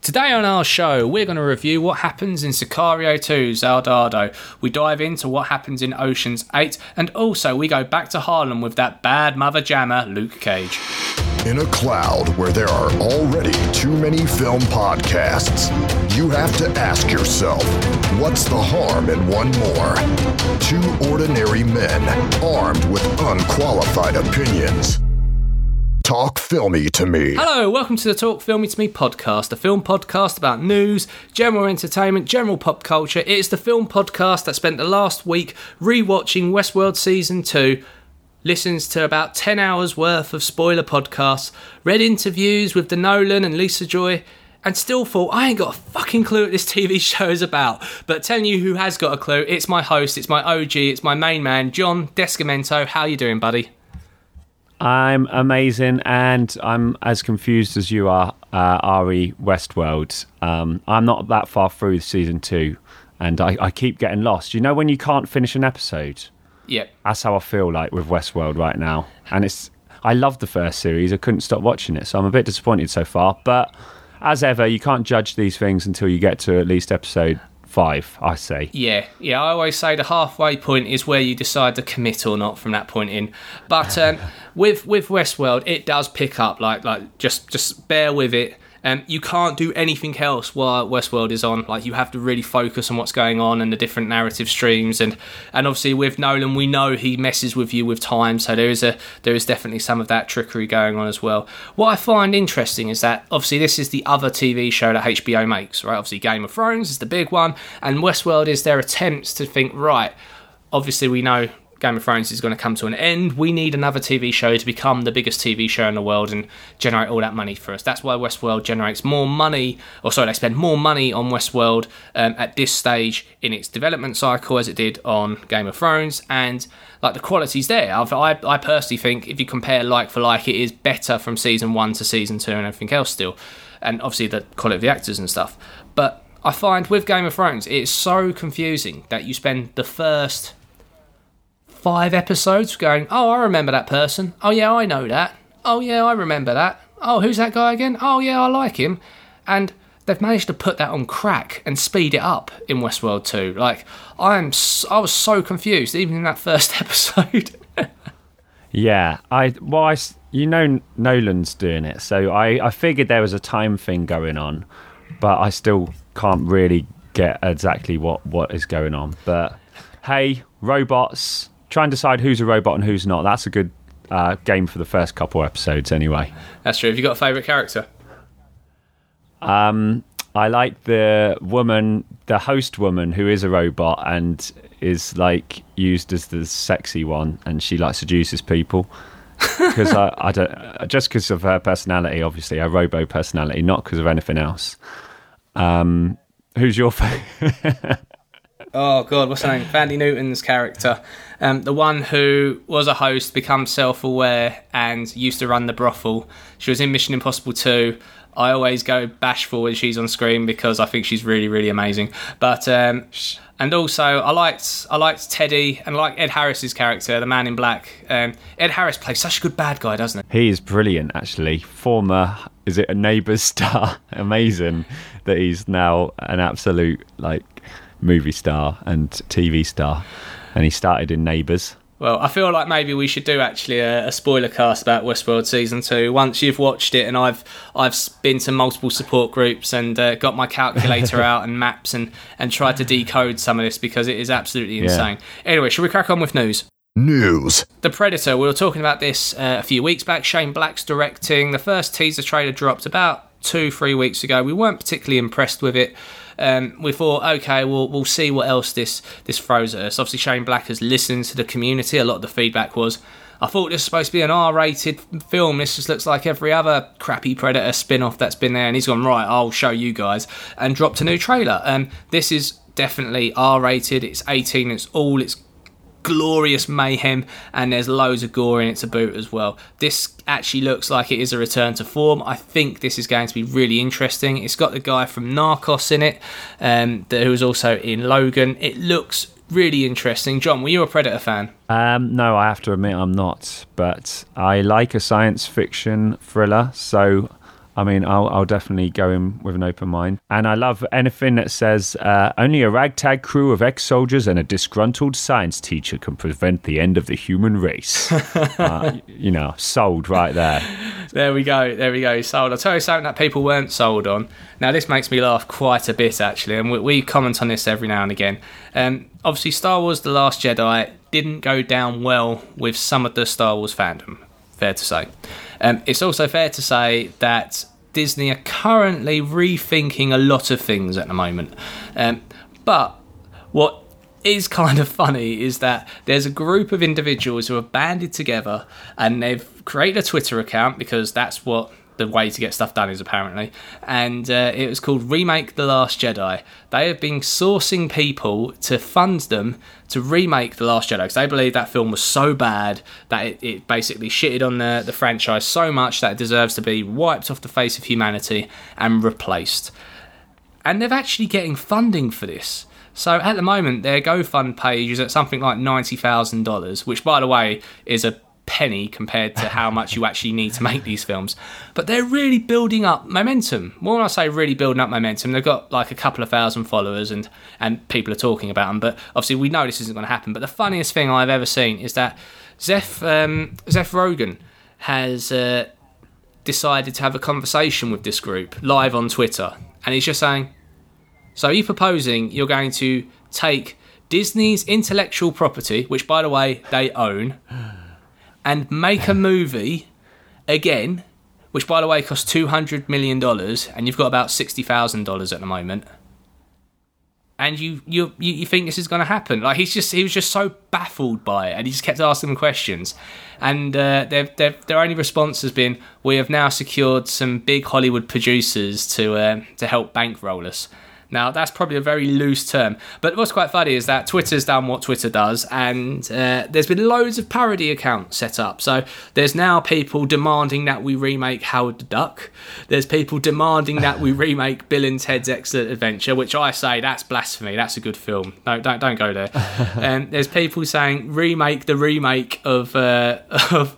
Today on our show, we're going to review what happens in Sicario 2 Soldado. We dive into what happens in Ocean's 8, and also we go back to Harlem with that bad mother jammer, Luke Cage. In a cloud where there are already too many film podcasts, you have to ask yourself what's the harm in one more? Two ordinary men armed with unqualified opinions. Talk filmy to me. Hello, welcome to the Talk Filmy to Me podcast, a film podcast about news, general entertainment, general pop culture. It is the film podcast that spent the last week rewatching Westworld Season 2 listens to about 10 hours worth of spoiler podcasts, read interviews with the Nolan and Lisa Joy, and still thought, I ain't got a fucking clue what this TV show is about. But telling you who has got a clue, it's my host, it's my OG, it's my main man, John Descamento. How you doing, buddy? I'm amazing, and I'm as confused as you are, uh, Ari Westworld. Um, I'm not that far through season two, and I, I keep getting lost. You know when you can't finish an episode? Yep. That's how I feel like with Westworld right now. And it's I loved the first series. I couldn't stop watching it, so I'm a bit disappointed so far. But as ever, you can't judge these things until you get to at least episode five, I say. Yeah, yeah. I always say the halfway point is where you decide to commit or not from that point in. But um, with with Westworld, it does pick up. Like like just just bear with it. Um, you can't do anything else while Westworld is on. Like you have to really focus on what's going on and the different narrative streams. And and obviously with Nolan, we know he messes with you with time, so there is a there is definitely some of that trickery going on as well. What I find interesting is that obviously this is the other TV show that HBO makes, right? Obviously Game of Thrones is the big one, and Westworld is their attempts to think right. Obviously, we know Game of Thrones is going to come to an end. We need another TV show to become the biggest TV show in the world and generate all that money for us. That's why Westworld generates more money, or sorry, they spend more money on Westworld um, at this stage in its development cycle as it did on Game of Thrones. And like the quality's there. I've, I, I personally think if you compare like for like, it is better from season one to season two and everything else still. And obviously the quality of the actors and stuff. But I find with Game of Thrones, it's so confusing that you spend the first five episodes going, oh, I remember that person. Oh, yeah, I know that. Oh, yeah, I remember that. Oh, who's that guy again? Oh, yeah, I like him. And they've managed to put that on crack and speed it up in Westworld 2. Like, I'm, I was so confused even in that first episode. yeah, I well, I, you know, Nolan's doing it, so I, I figured there was a time thing going on, but I still can't really get exactly what what is going on. But hey, robots, try and decide who's a robot and who's not. That's a good uh, game for the first couple episodes, anyway. That's true. Have you got a favourite character? Um, I like the woman, the host woman, who is a robot and is like used as the sexy one, and she like seduces people. Because I, I don't just because of her personality, obviously her robo personality, not because of anything else. Um, who's your favorite? Oh God, what's her name? Thandie Newton's character, um, the one who was a host, becomes self-aware, and used to run the brothel. She was in Mission Impossible 2. I always go bashful when she's on screen because I think she's really, really amazing. But um, and also I liked I liked Teddy and I like Ed Harris's character, the Man in Black. Um, Ed Harris plays such a good bad guy, doesn't he? He is brilliant, actually. Former, is it a Neighbours star? Amazing that he's now an absolute like movie star and TV star, and he started in Neighbours. Well, I feel like maybe we should do actually a, a, spoiler cast about Westworld season two. Once you've watched it, and I've I've been to multiple support groups and uh, got my calculator out and maps and and tried to decode some of this because it is absolutely insane. Yeah. Anyway, should we crack on with news? News. The Predator. We were talking about this uh, a few weeks back. Shane Black's directing. The first teaser trailer dropped about two, three weeks ago. We weren't particularly impressed with it. Um, we thought, okay, we'll we'll see what else this this throws at us. Obviously, Shane Black has listened to the community. A lot of the feedback was, I thought this was supposed to be an R-rated film. This just looks like every other crappy Predator spin-off that's been there. And he's gone right. I'll show you guys and dropped a new trailer. And um, this is definitely R-rated. It's 18. It's all. It's glorious mayhem, and there's loads of gore in it to boot as well. This actually looks like it is a return to form. I think this is going to be really interesting. It's got the guy from Narcos in it, um, who was also in Logan. It looks really interesting. John, were you a Predator fan? Um, no, I have to admit I'm not, but I like a science fiction thriller, so I mean, I'll, I'll definitely go in with an open mind. And I love anything that says uh, only a ragtag crew of ex soldiers and a disgruntled science teacher can prevent the end of the human race. uh, you know, sold right there. There we go. There we go. Sold. I'll tell you something that people weren't sold on. Now, this makes me laugh quite a bit, actually, and we, we comment on this every now and again. Um, obviously, Star Wars The Last Jedi didn't go down well with some of the Star Wars fandom, fair to say. Um, it's also fair to say that Disney are currently rethinking a lot of things at the moment. Um, but what is kind of funny is that there's a group of individuals who have banded together and they've created a Twitter account because that's what the way to get stuff done is apparently. And uh, it was called Remake The Last Jedi. They have been sourcing people to fund them to remake The Last Jedi because they believe that film was so bad that it, it basically shitted on the, the franchise so much that it deserves to be wiped off the face of humanity and replaced. And they're actually getting funding for this. So at the moment, their GoFund page is at something like $90,000, which, by the way, is a penny compared to how much you actually need to make these films. But they're really building up momentum. When I say really building up momentum, they've got like a couple of thousand followers and, and people are talking about them. But obviously, we know this isn't going to happen. But the funniest thing I've ever seen is that Zeph, um, Zeph Rogen has uh, decided to have a conversation with this group live on Twitter. And he's just saying, So are you proposing you're going to take Disney's intellectual property, which by the way they own, and make a movie again, which by the way costs two hundred million dollars, and you've got about sixty thousand dollars at the moment, and you you you you think this is going to happen? Like he's just he was just so baffled by it, and he just kept asking them questions, and uh, their their their only response has been, "We have now secured some big Hollywood producers to uh, to help bankroll us." Now, that's probably a very loose term, but what's quite funny is that Twitter's done what Twitter does, and uh, there's been loads of parody accounts set up. So there's now people demanding that we remake Howard the Duck. There's people demanding that we remake Bill and Ted's Excellent Adventure, which I say that's blasphemy. That's a good film. No, don't don't go there. um, there's people saying remake the remake of uh, of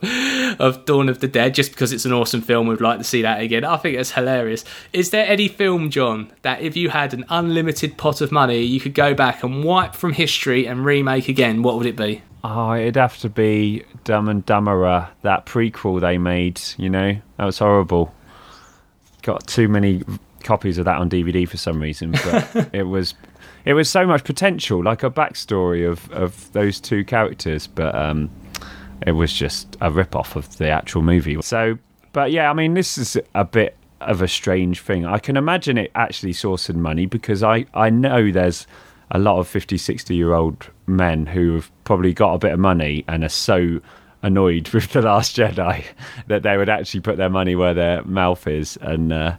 of Dawn of the Dead just because it's an awesome film. We'd like to see that again. I think it's hilarious. Is there any film, John, that if you had an unlimited pot of money, you could go back and wipe from history and remake again? What would it be? Oh, it'd have to be Dumb and Dumberer, that prequel they made, you know? That was horrible. Got too many copies of that on DVD for some reason, but it was it was so much potential, like a backstory of, of those two characters, but um, it was just a rip off of the actual movie. So, but yeah, I mean, this is a bit of a strange thing. I can imagine it actually sourcing money because I, I know there's a lot of 50, 60 year old men who have probably got a bit of money and are so annoyed with The Last Jedi that they would actually put their money where their mouth is. And, uh,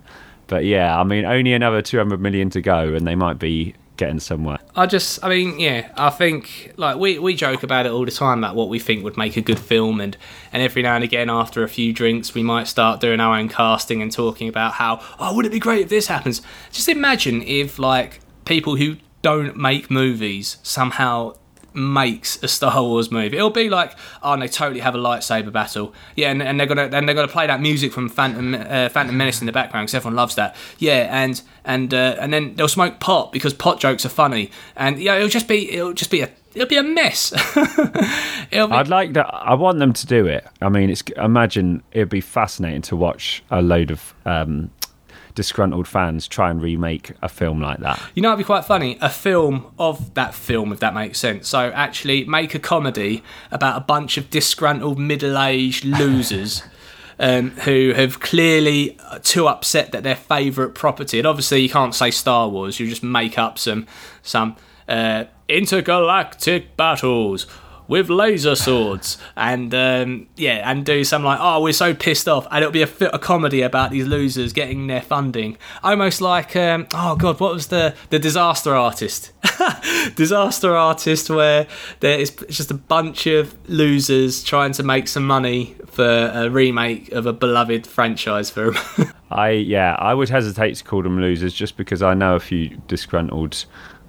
but yeah, I mean, only another 200 million to go and they might be getting somewhere. I just, I mean, yeah, I think like we, we joke about it all the time about what we think would make a good film, and and every now and again after a few drinks we might start doing our own casting and talking about how oh would it be great if this happens? Just imagine if like people who don't make movies somehow makes a Star Wars movie. It'll be like, oh, and they totally have a lightsaber battle. Yeah, and, and they're gonna then they're gonna play that music from Phantom uh, Phantom Menace in the background because everyone loves that. Yeah, and and uh, and then they'll smoke pot because pot jokes are funny, and yeah, it'll just be it'll just be a it'll be a mess. be- I'd like that. I want them to do it. I mean, it's imagine it'd be fascinating to watch a load of um, disgruntled fans try and remake a film like that. You know, it'd be quite funny. A film of that film, if that makes sense. So actually, make a comedy about a bunch of disgruntled middle-aged losers. Um, who have clearly too upset that their favourite property, and obviously you can't say Star Wars, you just make up some some uh, intergalactic battles with laser swords and um, yeah and do some like oh we're so pissed off and it'll be a, a comedy about these losers getting their funding. Almost like um, oh god what was the the disaster artist? Disaster artist where there is just a bunch of losers trying to make some money for a remake of a beloved franchise film I yeah I would hesitate to call them losers just because I know a few disgruntled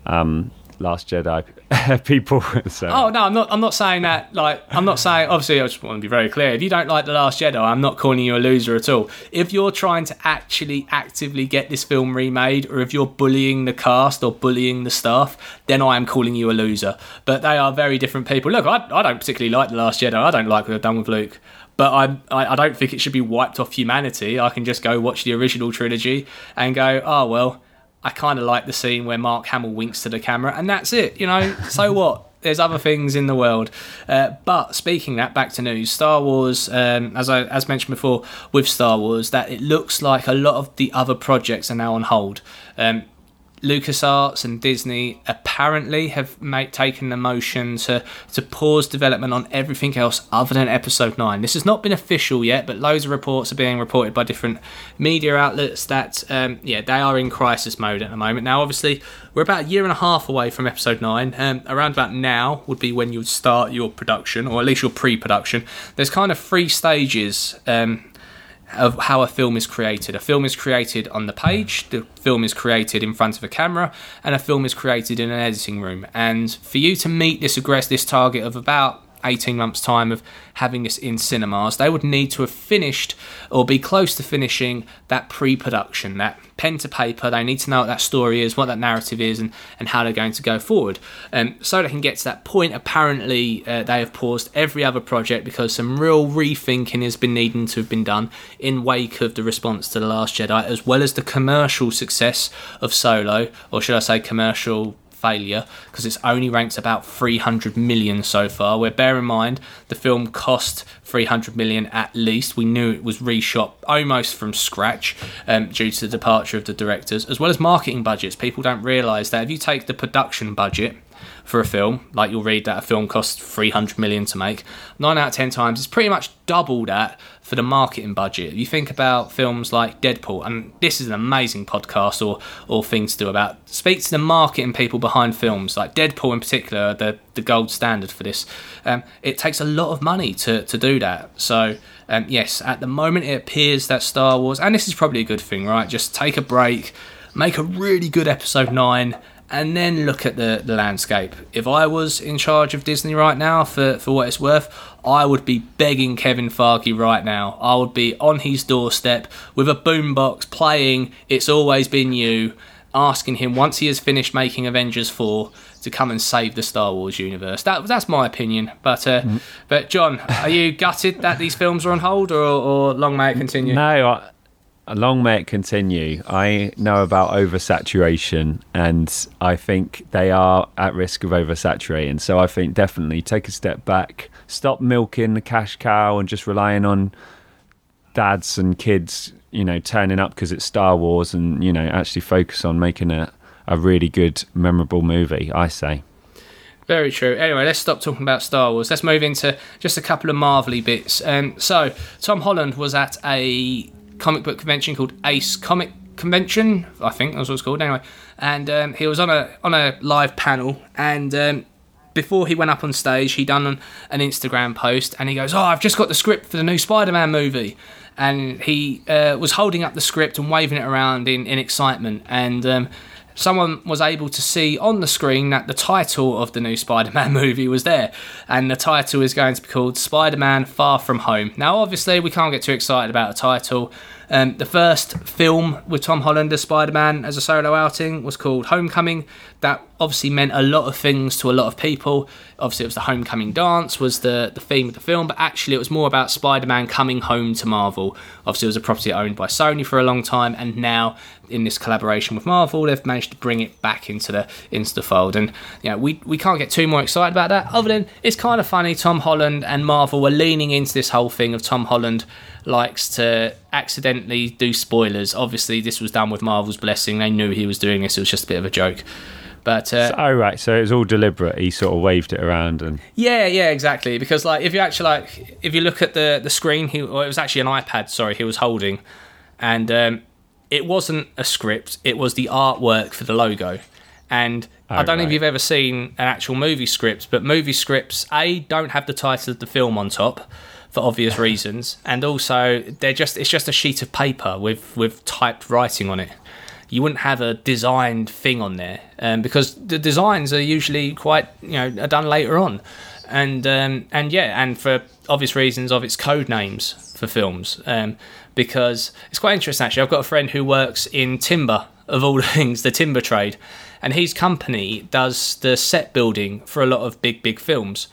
um, Last Jedi people. So. Oh no, I'm not. I'm not saying that. Like, I'm not saying. Obviously, I just want to be very clear. If you don't like the Last Jedi, I'm not calling you a loser at all. If you're trying to actually actively get this film remade, or if you're bullying the cast or bullying the staff, then I am calling you a loser. But they are very different people. Look, I, I don't particularly like the Last Jedi. I don't like what they've done with Luke. But I, I I don't think it should be wiped off humanity. I can just go watch the original trilogy and go, oh well I kind of like the scene where Mark Hamill winks to the camera, and that's it. You know, so what? There's other things in the world. Uh, but speaking that, back to news. Star Wars, um, as I as mentioned before, with Star Wars, that it looks like a lot of the other projects are now on hold. Um, LucasArts and Disney apparently have made, taken the motion to, to pause development on everything else other than Episode 9. This has not been official yet, but loads of reports are being reported by different media outlets that, um, yeah, they are in crisis mode at the moment. Now, obviously, we're about a year and a half away from Episode 9. Um, around about now would be when you would start your production, or at least your pre production. There's kind of three stages. Um, of how a film is created. A film is created on the page, the film is created in front of a camera, and a film is created in an editing room. And for you to meet this aggress this target of about 18 months' time of having this in cinemas, they would need to have finished or be close to finishing that pre production, that pen to paper. They need to know what that story is, what that narrative is, and, and how they're going to go forward. Um, so they can get to that point, apparently uh, they have paused every other project because some real rethinking has been needing to have been done in wake of the response to The Last Jedi, as well as the commercial success of Solo, or should I say commercial failure because it's only ranked about 300 million so far. Where bear in mind the film cost 300 million at least. We knew it was reshot almost from scratch um, due to the departure of the directors, as well as marketing budgets. People don't realise that if you take the production budget for a film, like you'll read that a film costs 300 million to make, nine out of ten times it's pretty much double that for the marketing budget. You think about films like Deadpool, and this is an amazing podcast or or thing to do about speak to the marketing people behind films like Deadpool in particular, the the gold standard for this. Um, it takes a lot of money to to do that. So. Um, yes, at the moment it appears that Star Wars, and this is probably a good thing, right? Just take a break, make a really good episode 9 and then look at the, the landscape. If I was in charge of Disney right now, for, for what it's worth, I would be begging Kevin Feige right now. I would be on his doorstep with a boombox playing It's Always Been You, asking him once he has finished making Avengers 4 to come and save the Star Wars universe. That, that's my opinion. But, uh, mm. but John, are you gutted that these films are on hold or, or long may it continue? No, I- long may it continue. I know about oversaturation, and I think they are at risk of oversaturating. So I think definitely take a step back, stop milking the cash cow, and just relying on dads and kids, you know, turning up because it's Star Wars, and you know, actually focus on making a a really good, memorable movie. I say. Very true. Anyway, let's stop talking about Star Wars. Let's move into just a couple of marvelly bits. Um, so, Tom Holland was at a comic book convention called Ace Comic Convention, I think that's what it's called. Anyway, and um, he was on a on a live panel, and um, before he went up on stage, he done an, Instagram post, and he goes, "Oh, I've just got the script for the new Spider-Man movie." And he uh, was holding up the script and waving it around in, in excitement. And um, someone was able to see on the screen that the title of the new Spider-Man movie was there, and the title is going to be called Spider-Man: Far From Home. Now, obviously, we can't get too excited about a title. Um, the first film with Tom Holland as Spider Man as a solo outing was called Homecoming. That obviously meant a lot of things to a lot of people. Obviously, it was the Homecoming dance was the, the theme of the film, but actually, it was more about Spider Man coming home to Marvel. Obviously, it was a property owned by Sony for a long time, and now in this collaboration with Marvel, they've managed to bring it back into the into the fold. And you know, we we can't get too more excited about that. Other than it's kind of funny, Tom Holland and Marvel were leaning into this whole thing of Tom Holland likes to accidentally do spoilers. Obviously, this was done with Marvel's blessing. They knew he was doing this. It was just a bit of a joke. But uh, so, oh right, so it was all deliberate. He sort of waved it around and yeah, yeah, exactly. Because like if you actually like if you look at the the screen, he or it was actually an iPad. Sorry, he was holding, and um, it wasn't a script. It was the artwork for the logo. And oh, I don't right. know if you've ever seen an actual movie script, but movie scripts a don't have the title of the film on top for obvious reasons, and also they're just it's just a sheet of paper with with typed writing on it. You wouldn't have a designed thing on there um, because the designs are usually quite you know are done later on, and um, and yeah, and for obvious reasons of its code names for films. Um, because it's quite interesting actually. I've got a friend who works in timber of all things, the timber trade, and his company does the set building for a lot of big big films,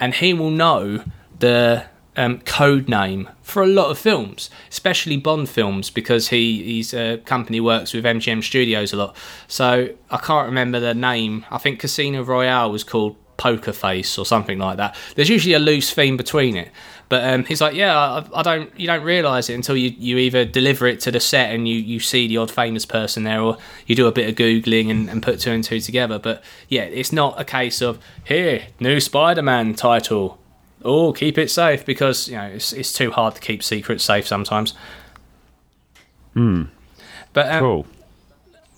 and he will know the um, code name for a lot of films, especially Bond films, because he his company works with MGM Studios a lot. So I can't remember the name. I think Casino Royale was called Poker Face or something like that. There's usually a loose theme between it. But um, he's like, yeah, I, I, don't. You don't realise it until you, you either deliver it to the set and you, you see the odd famous person there, or you do a bit of googling and, and put two and two together. But yeah, it's not a case of here new Spider-Man title oh, keep it safe because you know it's it's too hard to keep secrets safe sometimes. Hmm. But um, Cool.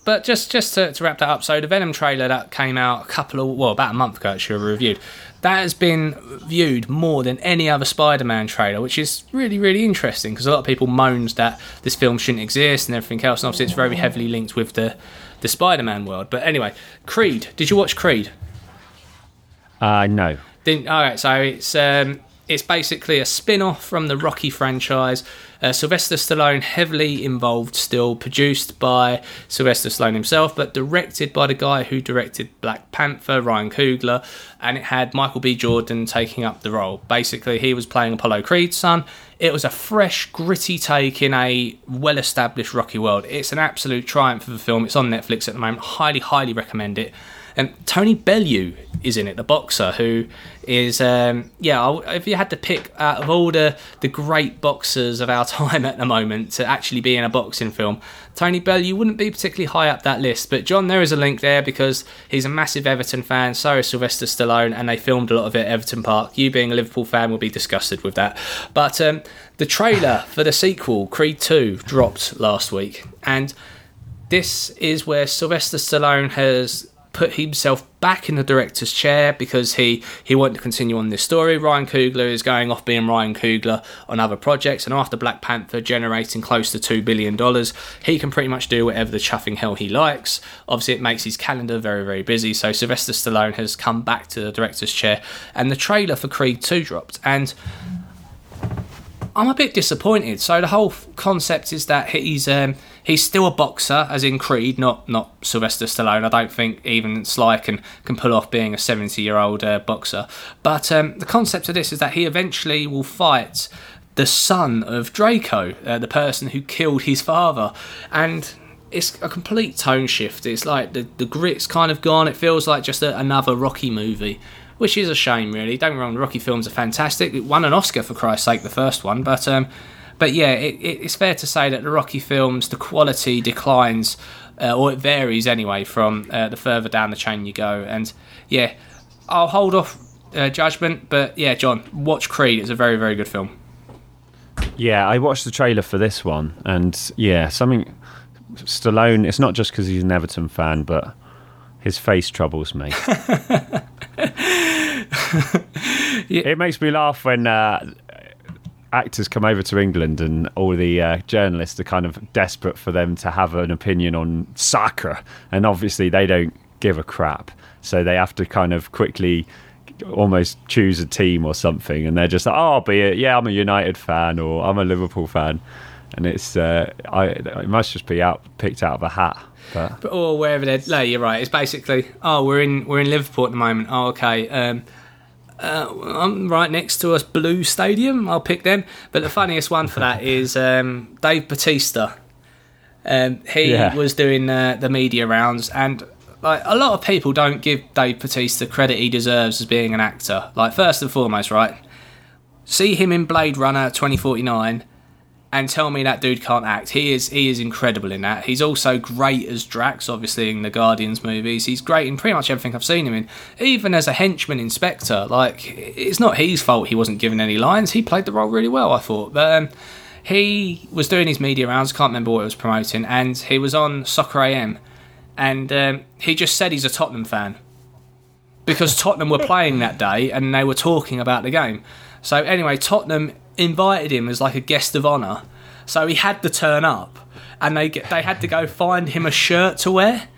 but just just to, to wrap that up, so the Venom trailer that came out a couple of well about a month ago actually reviewed that has been viewed more than any other Spider-Man trailer, which is really really interesting because a lot of people moaned that this film shouldn't exist and everything else, and obviously it's very heavily linked with the the Spider-Man world. But anyway, Creed. Did you watch Creed? Uh, no. Didn't, all right, so it's um, it's basically a spin-off from the Rocky franchise. Uh, Sylvester Stallone heavily involved still, produced by Sylvester Stallone himself, but directed by the guy who directed Black Panther, Ryan Coogler, and it had Michael B. Jordan taking up the role. Basically, he was playing Apollo Creed's son. It was a fresh, gritty take in a well-established Rocky world. It's an absolute triumph of a film. It's on Netflix at the moment. Highly, highly recommend it. And Tony Bellew is in it, the boxer, who is um, yeah. If you had to pick out of all the the great boxers of our time at the moment to actually be in a boxing film, Tony Bellew wouldn't be particularly high up that list. But John, there is a link there because he's a massive Everton fan. So is Sylvester Stallone, and they filmed a lot of it at Everton Park. You being a Liverpool fan will be disgusted with that. But um, the trailer for the sequel, Creed Two, dropped last week, and this is where Sylvester Stallone has put himself back in the director's chair because he he wanted to continue on this story. Ryan Coogler is going off being Ryan Coogler on other projects, and after Black Panther generating close to two billion dollars, he can pretty much do whatever the chuffing hell he likes. Obviously, it makes his calendar very very busy. So Sylvester Stallone has come back to the director's chair, and the trailer for Creed Two dropped, and I'm a bit disappointed. So the whole concept is that he's um, he's still a boxer, as in Creed, not not Sylvester Stallone. I don't think even Sly can can pull off being a 70 year old uh, boxer. But um, the concept of this is that he eventually will fight the son of Drago, uh, the person who killed his father, and. It's a complete tone shift. It's like the, the grit's kind of gone. It feels like just a, another Rocky movie which is a shame, really. Don't get me wrong, the Rocky films are fantastic. It won an Oscar for Christ's sake, the first one, but um, but yeah, it, it, it's fair to say that the Rocky films, the quality declines, uh, or it varies anyway from uh, the further down the chain you go. And yeah, I'll hold off uh, judgment, but yeah, John, watch Creed. It's a very very good film. Yeah, I watched the trailer for this one, and yeah, something. Stallone. It's not just because he's an Everton fan, but his face troubles me. It makes me laugh when uh, actors come over to England and all the uh, journalists are kind of desperate for them to have an opinion on soccer, and obviously they don't give a crap, so they have to kind of quickly almost choose a team or something, and they're just like, "Oh, I'll be it. Yeah, I'm a United fan or I'm a Liverpool fan," and it's uh, I it must just be out picked out of a hat. But But or wherever they're no, you're right. It's basically oh we're in we're in Liverpool at the moment. Oh okay. Um, uh, I'm right next to us, blue stadium. I'll pick them. But the funniest one for that is um, Dave Batista. Um, he Yeah. was doing uh, the media rounds, and like a lot of people don't give Dave Batista credit he deserves as being an actor. Like first and foremost, right? See him in Blade Runner 2049 and tell me that dude can't act. He is he is incredible in that. He's also great as Drax, obviously in the Guardians movies. He's great in pretty much everything I've seen him in. Even as a henchman in Spectre, like it's not his fault he wasn't given any lines. He played the role really well, I thought. But um, he was doing his media rounds. Can't remember what he was promoting, and he was on Soccer AM, and um, he just said he's a Tottenham fan because Tottenham were playing that day and they were talking about the game. So anyway, Tottenham invited him as like a guest of honour. So he had to turn up. and they they had to go find him a shirt to wear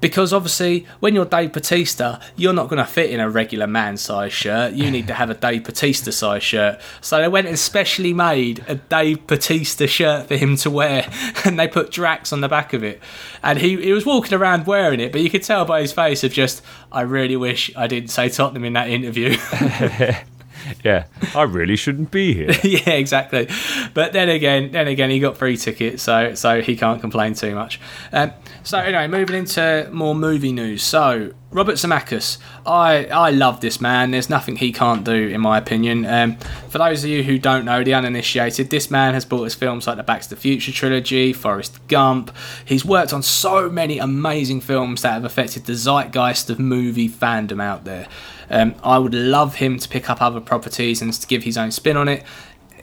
because obviously when you're Dave Batista, you're not going to fit in a regular man size shirt. You need to have a Dave Batista size shirt. So they went and specially made a Dave Batista shirt for him to wear, and they put Drax on the back of it. And he he was walking around wearing it, but you could tell by his face of just, I really wish I didn't say Tottenham in that interview. yeah, I really shouldn't be here. yeah, exactly. But then again, then again, he got free tickets, so so he can't complain too much. Um, so anyway, moving into more movie news. So Robert Zemeckis, I I love this man. There's nothing he can't do, in my opinion. Um, for those of you who don't know, the uninitiated, this man has brought us films like the Back to the Future trilogy, Forrest Gump. He's worked on so many amazing films that have affected the zeitgeist of movie fandom out there. Um, I would love him to pick up other properties and to give his own spin on it.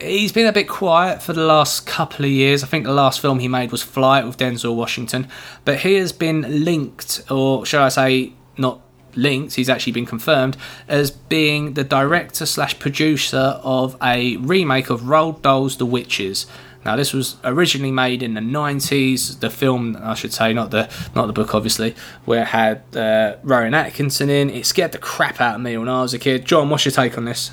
He's been a bit quiet for the last couple of years. I think the last film he made was Flight with Denzel Washington, but he has been linked, or shall I say, not linked, he's actually been confirmed as being the director slash producer of a remake of Roald Dahl's The Witches. Now, this was originally made in the '90s. The film, I should say, not the not the book, obviously, where it had uh, Rowan Atkinson in. It scared the crap out of me when I was a kid. John, what's your take on this?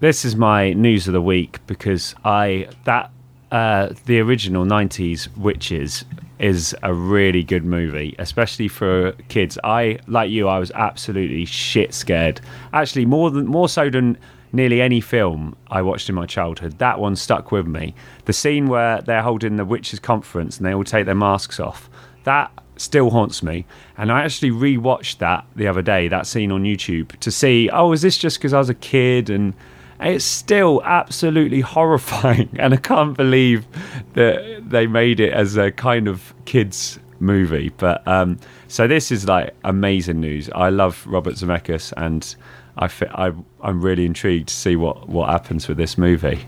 This is my news of the week because I that uh, the original '90s Witches is a really good movie, especially for kids. I like you, I was absolutely shit scared. Actually, more than more so than nearly any film I watched in my childhood. That one stuck with me. The scene where they're holding the witches' conference and they all take their masks off. That still haunts me. And I actually rewatched that the other day, that scene on YouTube, to see, oh, is this just because I was a kid? And it's still absolutely horrifying. And I can't believe that they made it as a kind of kids movie. But um, so this is like amazing news. I love Robert Zemeckis and I, I I'm really intrigued to see what what happens with this movie.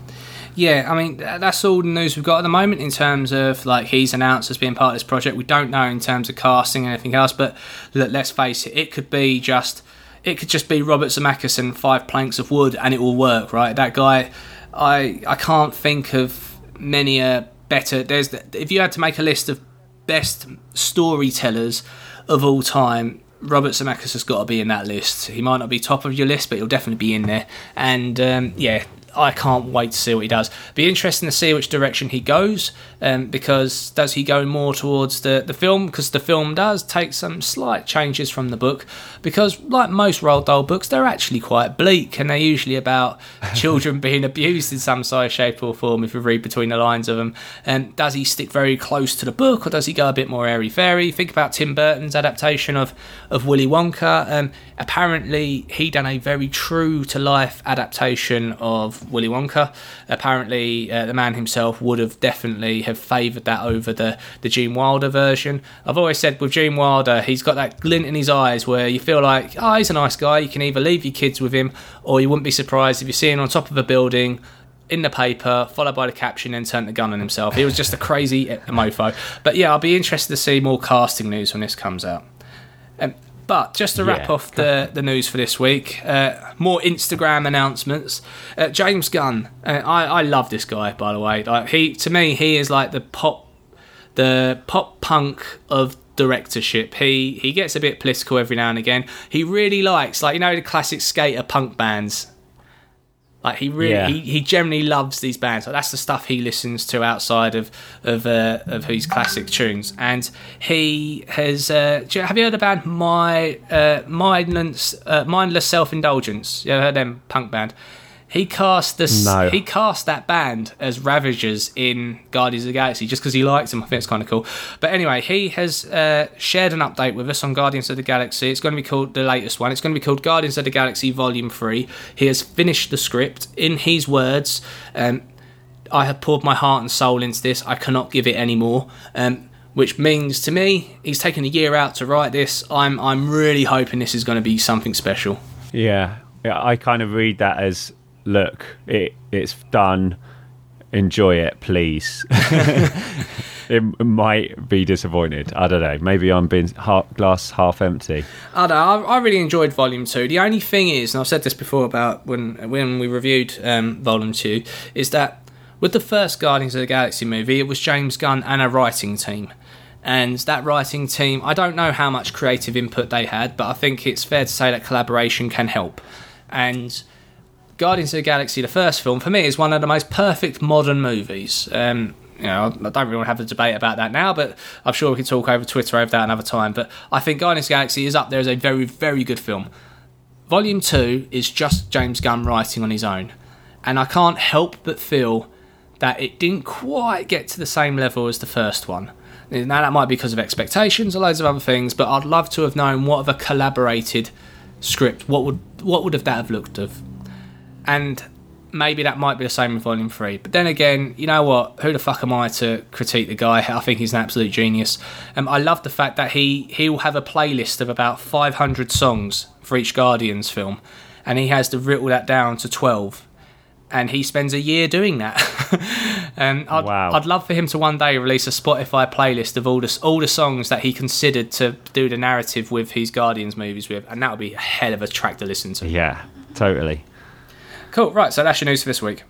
Yeah, I mean that's all the news we've got at the moment in terms of like he's announced as being part of this project. We don't know in terms of casting and anything else, but let's face it, it could be just it could just be Robert Zemeckis and five planks of wood, and it will work, right? That guy, I I can't think of many a better. There's if you had to make a list of best storytellers of all time, Robert Zemeckis has got to be in that list. He might not be top of your list, but he'll definitely be in there. And um, yeah, I can't wait to see what he does. Be interesting to see which direction he goes, um, because does he go more towards the, the film? Because the film does take some slight changes from the book. Because like most Roald Dahl books, they're actually quite bleak, and they're usually about children being abused in some size, shape, or form. If you read between the lines of them, and does he stick very close to the book, or does he go a bit more airy fairy? Think about Tim Burton's adaptation of of Willy Wonka. Um, apparently, he done a very true to life adaptation of Willy Wonka. Apparently, uh, the man himself would have definitely have favoured that over the the Gene Wilder version. I've always said with Gene Wilder, he's got that glint in his eyes where you feel like, oh, he's a nice guy. You can either leave your kids with him, or you wouldn't be surprised if you see him on top of a building in the paper, followed by the caption, and turned the gun on himself. He was just a crazy mofo. But yeah, I'll be interested to see more casting news when this comes out. Um, but just to wrap yeah. off the, the news for this week, uh, more Instagram announcements. Uh, James Gunn, uh, I I love this guy by the way. Like he to me he is like the pop the pop punk of directorship. He he gets a bit political every now and again. He really likes like you know the classic skater punk bands like he really, yeah. he, he generally loves these bands. Like that's the stuff he listens to outside of of uh, of his classic tunes. And he has. Uh, you, have you heard about My uh, Mindless uh, Mindless Self Indulgence? You ever heard them punk band? He cast this. No. He cast that band as Ravagers in Guardians of the Galaxy just because he likes them. I think it's kind of cool. But anyway, he has uh, shared an update with us on Guardians of the Galaxy. It's going to be called the latest one. It's going to be called Guardians of the Galaxy Volume Three. He has finished the script. In his words, um, I have poured my heart and soul into this. I cannot give it any more. Um, which means to me, he's taken a year out to write this. I'm I'm really hoping this is going to be something special. Yeah, yeah. I kind of read that as look, it it's done. Enjoy it, please. it might be disappointed. I don't know. Maybe I'm being half, glass half empty. I don't know. I, I, really enjoyed Volume Two. The only thing is, and I've said this before about when when we reviewed um, Volume Two, is that with the first Guardians of the Galaxy movie, it was James Gunn and a writing team. And that writing team, I don't know how much creative input they had, but I think it's fair to say that collaboration can help. And Guardians of the Galaxy, the first film, for me, is one of the most perfect modern movies. Um, you know, I don't really want to have a debate about that now, but I'm sure we can talk over Twitter over that another time. But I think Guardians of the Galaxy is up there as a very, very good film. Volume 2 is just James Gunn writing on his own. And I can't help but feel that it didn't quite get to the same level as the first one. Now, that might be because of expectations or loads of other things, but I'd love to have known what of a collaborated script, what would what would have that have looked of? And maybe that might be the same with Volume 3. But then again, you know what? Who the fuck am I to critique the guy? I think he's an absolute genius. Um, I love the fact that he, he will have a playlist of about 500 songs for each Guardians film, and he has to whittle that down to 12. And he spends a year doing that. and I'd, Wow. I'd love for him to one day release a Spotify playlist of all the, all the songs that he considered to do the narrative with his Guardians movies with, and that would be a hell of a track to listen to. Yeah, totally. Cool, right, so that's your news for this week.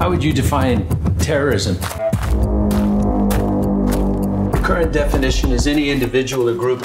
How would you define terrorism? The current definition is any individual or group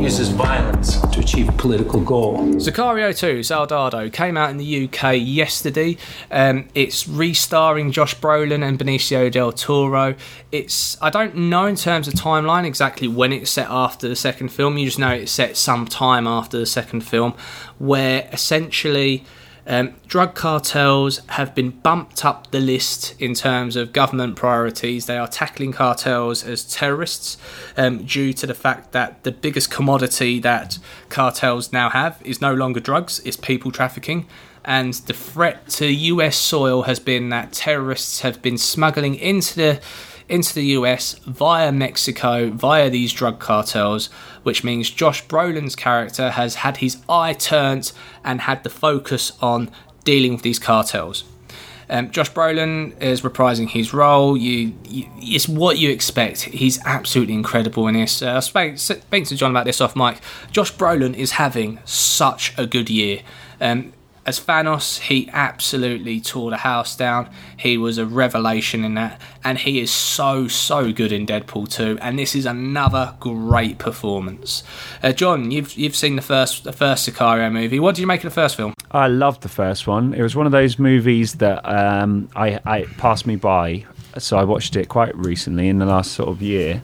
uses violence to achieve a political goal. Sicario 2, Soldado, came out in the UK yesterday. Um, it's re-starring Josh Brolin and Benicio del Toro. It's I don't know in terms of timeline exactly when it's set after the second film. You just know it's set some time after the second film, where essentially. Um, drug cartels have been bumped up the list in terms of government priorities. They are tackling cartels as terrorists um, due to the fact that the biggest commodity that cartels now have is no longer drugs, it's people trafficking. And the threat to US soil has been that terrorists have been smuggling into the into the US via Mexico, via these drug cartels, which means Josh Brolin's character has had his eye turned and had the focus on dealing with these cartels. Um, Josh Brolin is reprising his role. You, you, it's what you expect. He's absolutely incredible in this. Uh, I spoke, spoke to John about this off mic. Josh Brolin is having such a good year. Um, as Thanos, he absolutely tore the house down. He was a revelation in that, and he is so so good in Deadpool 2. And this is another great performance. Uh, John, you've you've seen the first the first Sicario movie. What did you make of the first film? I loved the first one. It was one of those movies that um, I, I passed me by, so I watched it quite recently in the last sort of year.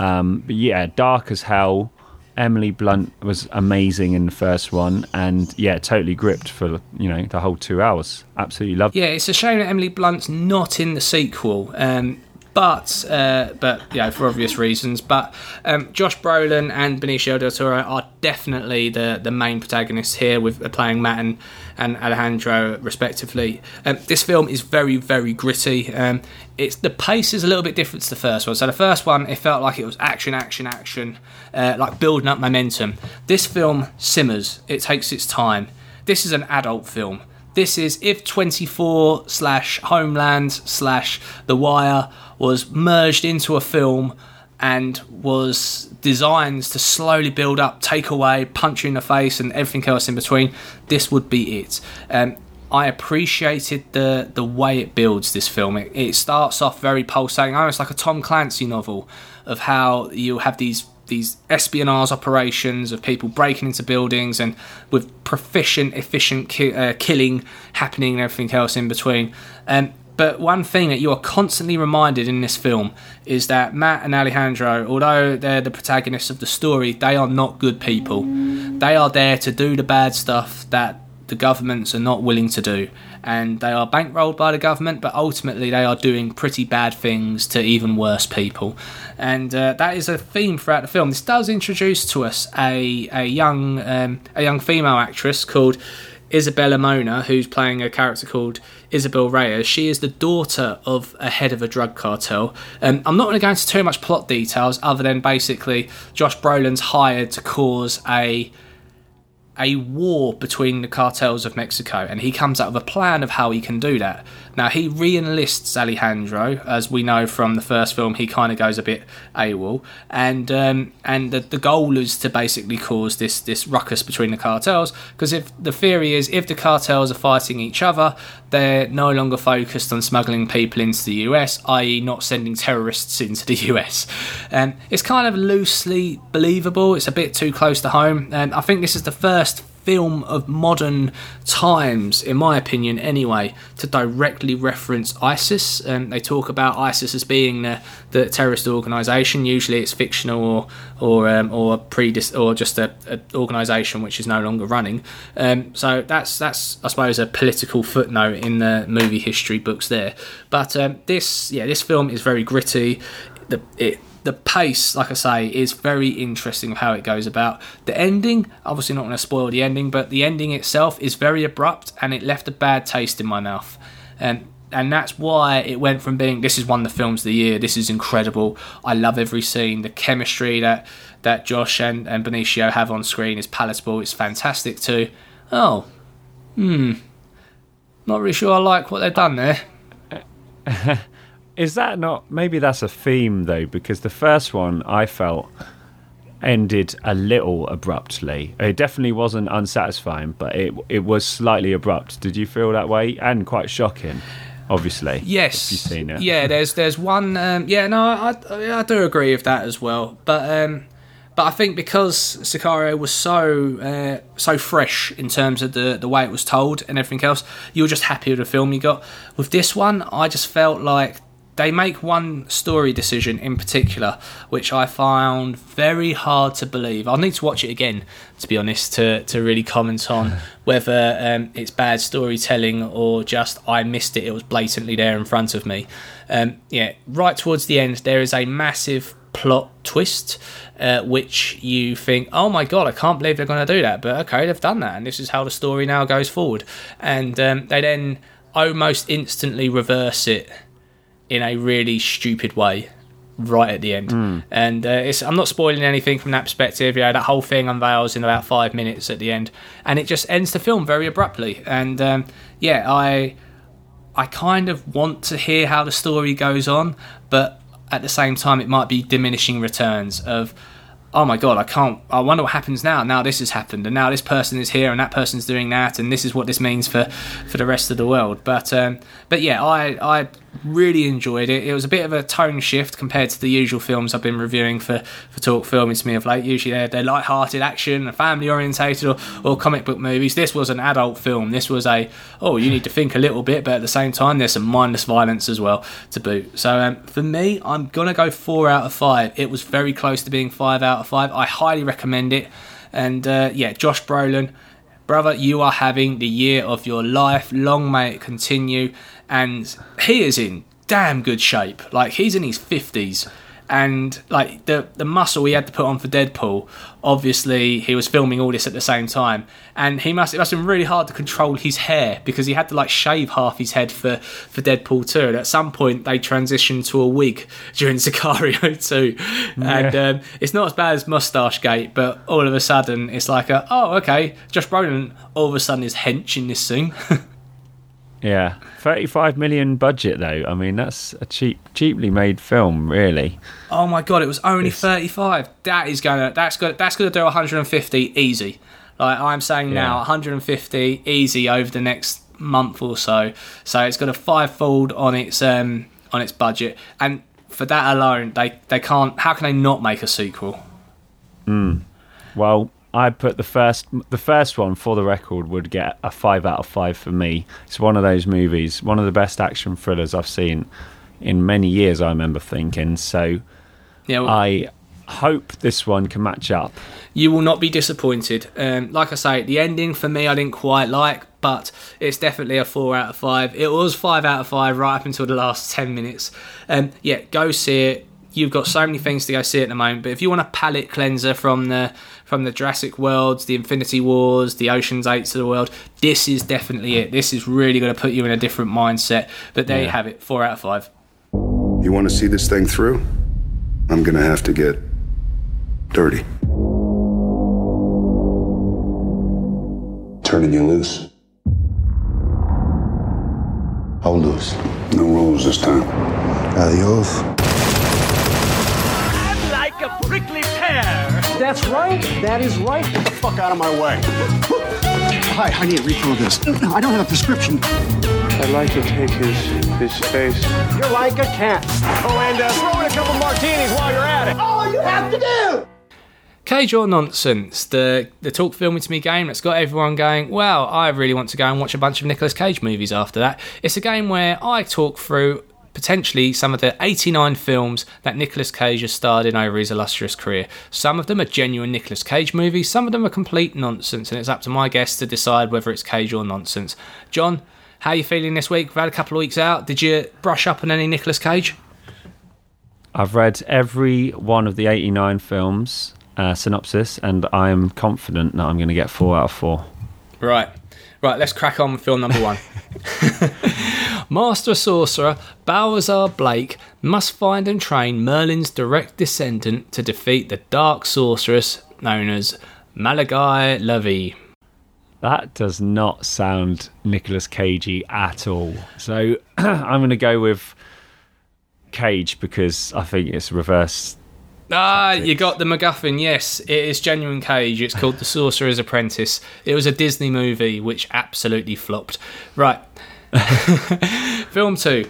Um, but yeah, dark as hell. Emily Blunt was amazing in the first one, and yeah, totally gripped for you know the whole two hours. Absolutely loved. Yeah, it's a shame that Emily Blunt's not in the sequel. Um, but uh, but you know for obvious reasons. But um, Josh Brolin and Benicio del Toro are definitely the the main protagonists here, with uh, playing Matt and, and Alejandro respectively. Um, this film is very very gritty. Um, it's the pace is a little bit different to the first one. So the first one it felt like it was action action action, uh, like building up momentum. This film simmers. It takes its time. This is an adult film. This is if 24 slash Homeland slash The Wire was merged into a film and was designed to slowly build up, take away, punch you in the face, and everything else in between. This would be it. Um, I appreciated the the way it builds this film. It, it starts off very pulsating, almost like a Tom Clancy novel, of how you have these these espionage operations of people breaking into buildings and with proficient, efficient ki- uh, killing happening and everything else in between. Um, but one thing that you are constantly reminded in this film is that Matt and Alejandro, although they're the protagonists of the story, they are not good people. They are there to do the bad stuff that the governments are not willing to do. And they are bankrolled by the government, but ultimately they are doing pretty bad things to even worse people. And uh, that is a theme throughout the film. This does introduce to us a, a young um, a young female actress called Isabela Moner, who's playing a character called Isabel Reyes. She is the daughter of a head of a drug cartel. Um, I'm not going to go into too much plot details, other than basically Josh Brolin's hired to cause a a war between the cartels of Mexico, and he comes out with a plan of how he can do that. Now he re-enlists Alejandro, as we know from the first film. He kind of goes a bit AWOL, and um, and the, the goal is to basically cause this this ruckus between the cartels. Because if the theory is if the cartels are fighting each other, they're no longer focused on smuggling people into the US, i.e., not sending terrorists into the US. And um, it's kind of loosely believable. It's a bit too close to home, and I think this is the first film of modern times, in my opinion, anyway, to directly reference ISIS. Um, they talk about ISIS as being the, the terrorist organisation. Usually, it's fictional or or um, or predis- or just a, a organisation which is no longer running. Um, so that's that's I suppose a political footnote in the movie history books there. But um, this yeah, this film is very gritty. The, it the pace, like I say, is very interesting of how it goes about. The ending, obviously not going to spoil the ending, but the ending itself is very abrupt and it left a bad taste in my mouth. And and that's why it went from being this is one of the films of the year, this is incredible, I love every scene, the chemistry that that Josh and, and Benicio have on screen is palatable, it's fantastic too. Oh, hmm, not really sure I like what they've done there. Is that not maybe that's a theme though? Because the first one I felt ended a little abruptly. It definitely wasn't unsatisfying, but it it was slightly abrupt. Did you feel that way? And quite shocking, obviously. Yes, you've seen it. Yeah, there's there's one. Um, yeah, no, I I do agree with that as well. But um, but I think because Sicario was so uh, so fresh in terms of the the way it was told and everything else, you were just happy with the film you got. With this one, I just felt like they make one story decision in particular, which I found very hard to believe. I'll need to watch it again, to be honest, to, to really comment on whether um, it's bad storytelling or just I missed it. It was blatantly there in front of me. Um, yeah, right towards the end, there is a massive plot twist, uh, which you think, oh my god, I can't believe they're going to do that. But okay, they've done that, and this is how the story now goes forward. And um, they then almost instantly reverse it in a really stupid way right at the end. Mm. And uh, I'm not spoiling anything from that perspective. Yeah, that whole thing unveils in about five minutes at the end, and it just ends the film very abruptly. And um, yeah, I I kind of want to hear how the story goes on, but at the same time, it might be diminishing returns of oh my god, I can't. I wonder what happens now. Now this has happened, and now this person is here, and that person's doing that, and this is what this means for for the rest of the world. But um, but yeah, I I really enjoyed it. It was a bit of a tone shift compared to the usual films I've been reviewing for, for Talk Filmy to me of late. Usually they're, they're light-hearted action, family orientated, or, or comic book movies. This was an adult film. This was a oh, you need to think a little bit, but at the same time, there's some mindless violence as well to boot. So um, for me, I'm gonna go four out of five. It was very close to being five out of five. I highly recommend it. And uh, yeah, Josh Brolin brother, you are having the year of your life. Long may it continue and he is in damn good shape. Like he's in his fifties, and like the the muscle he had to put on for Deadpool. Obviously, he was filming all this at the same time, and he must it must have been really hard to control his hair because he had to like shave half his head for for Deadpool two. And at some point, they transitioned to a wig during Sicario two, yeah. and um, it's not as bad as Mustache Gate, but all of a sudden it's like a oh okay, Josh Brolin all of a sudden is hench in this scene. Yeah, thirty-five million budget though. I mean, that's a cheap, cheaply made film, really. Oh my god, it was only it's... thirty-five. That is gonna, that's gonna, that's gonna do one hundred and fifty easy. Like I'm saying yeah. now, one hundred and fifty easy over the next month or so. So it's got a fivefold on its um on its budget, and for that alone, they they can't. How can they not make a sequel? Hmm. Well, I put the first the first one for the record would get a five out of five for me. It's one of those movies, one of the best action thrillers I've seen in many years. I remember thinking so. Yeah, well, I hope this one can match up. You will not be disappointed. Um, like I say, the ending for me I didn't quite like, but it's definitely a four out of five. It was five out of five right up until the last ten minutes. Um, yeah, go see it you've got so many things to go see at the moment. But if you want a palate cleanser from the from the Jurassic worlds, the Infinity Wars, the Ocean's Eights of the world, this is definitely it. This is really going to put you in a different mindset. But there yeah. you have it, four out of five. You want to see this thing through? I'm going to have to get dirty. turning you loose. How loose? No rules this time. Adios. That's right. That is right. Get the fuck out of my way. Hi, I need a refill of this. I don't have a prescription. I'd like to take his his face. You're like a cat. Oh, and uh, throw in a couple martinis while you're at it. All you have to do. Cage or Nonsense, the the talk filmy to me game that's got everyone going, well, I really want to go and watch a bunch of Nicolas Cage movies after that. It's a game where I talk through potentially some of the 89 films that Nicolas Cage has starred in over his illustrious career. Some of them are genuine Nicolas Cage movies, some of them are complete nonsense, and it's up to my guests to decide whether it's Cage or nonsense. John, how are you feeling this week? We've had a couple of weeks out. Did you brush up on any Nicolas Cage? I've read every one of the 89 films uh, synopsis, and I am confident that I'm going to get four out of four. Right. Right, let's crack on with film number one. Master Sorcerer Balthazar Blake must find and train Merlin's direct descendant to defeat the dark sorceress known as Malagai Levy. That does not sound Nicolas Cagey at all. So I'm going to go with Cage because I think it's reverse. Ah, you got the MacGuffin. Yes, it is genuine Cage. It's called The Sorcerer's Apprentice. It was a Disney movie which absolutely flopped. Right. Film two.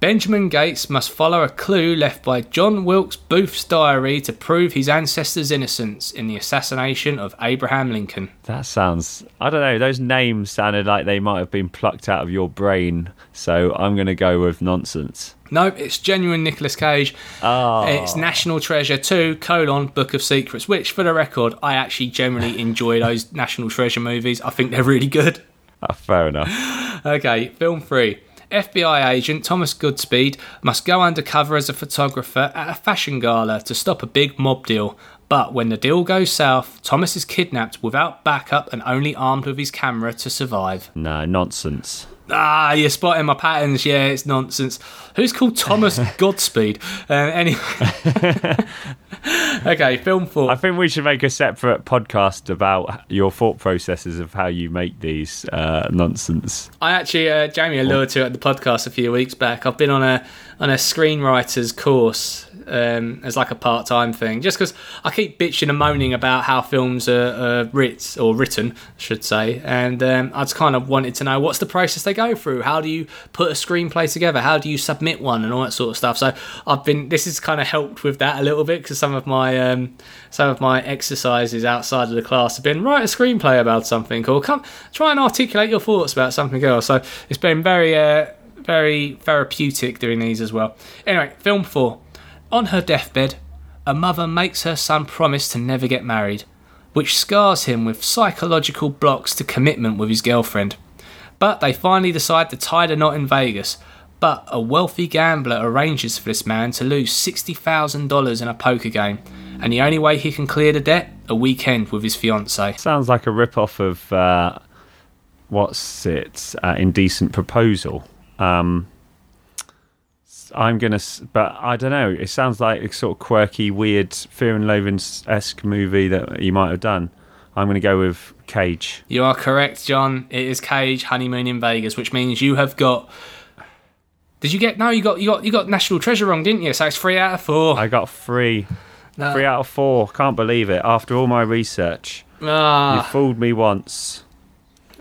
Benjamin Gates must follow a clue left by John Wilkes Booth's diary to prove his ancestors' innocence in the assassination of Abraham Lincoln. That sounds. I don't know. Those names sounded like they might have been plucked out of your brain. So I'm going to go with nonsense. Nope, it's genuine Nicolas Cage. Oh. It's National Treasure 2, colon, Book of Secrets, which, for the record, I actually generally enjoy those National Treasure movies. I think they're really good. Ah, fair enough. Okay, film three. FBI agent Thomas Goodspeed must go undercover as a photographer at a fashion gala to stop a big mob deal. But when the deal goes south, Thomas is kidnapped without backup and only armed with his camera to survive. No, nonsense. Ah, you're spotting my patterns. Yeah, it's nonsense. Who's called Thomas Godspeed? Uh, anyway. okay, film four. I think we should make a separate podcast about your thought processes of how you make these uh, nonsense. I actually, uh, Jamie alluded to it at the podcast a few weeks back. I've been on a on a screenwriter's course um, as like a part time thing, just because I keep bitching and moaning about how films are, are writ or written, I should say, and um, I just kind of wanted to know what's the process they go through. How do you put a screenplay together? How do you submit one and all that sort of stuff? So I've been. This has kind of helped with that a little bit because some of my um, some of my exercises outside of the class have been write a screenplay about something or come try and articulate your thoughts about something else. So it's been very. Uh, very therapeutic doing these as well. Anyway, film four. On her deathbed, a mother makes her son promise to never get married, which scars him with psychological blocks to commitment with his girlfriend. But they finally decide to tie the knot in Vegas. But a wealthy gambler arranges for this man to lose $60,000 in a poker game, and the only way he can clear the debt, a weekend with his fiancee. Sounds like a rip-off of uh, what's it? Uh, Indecent Proposal. Um, I'm gonna, but I don't know. It sounds like a sort of quirky, weird, Fear and Loathing esque movie that you might have done. I'm gonna go with Cage. You are correct, John. It is Cage Honeymoon in Vegas, which means you have got. Did you get no? You got you got you got National Treasure wrong, didn't you? So it's three out of four. I got three, No. three out of four. Can't believe it. After all my research, you Ah, fooled me once.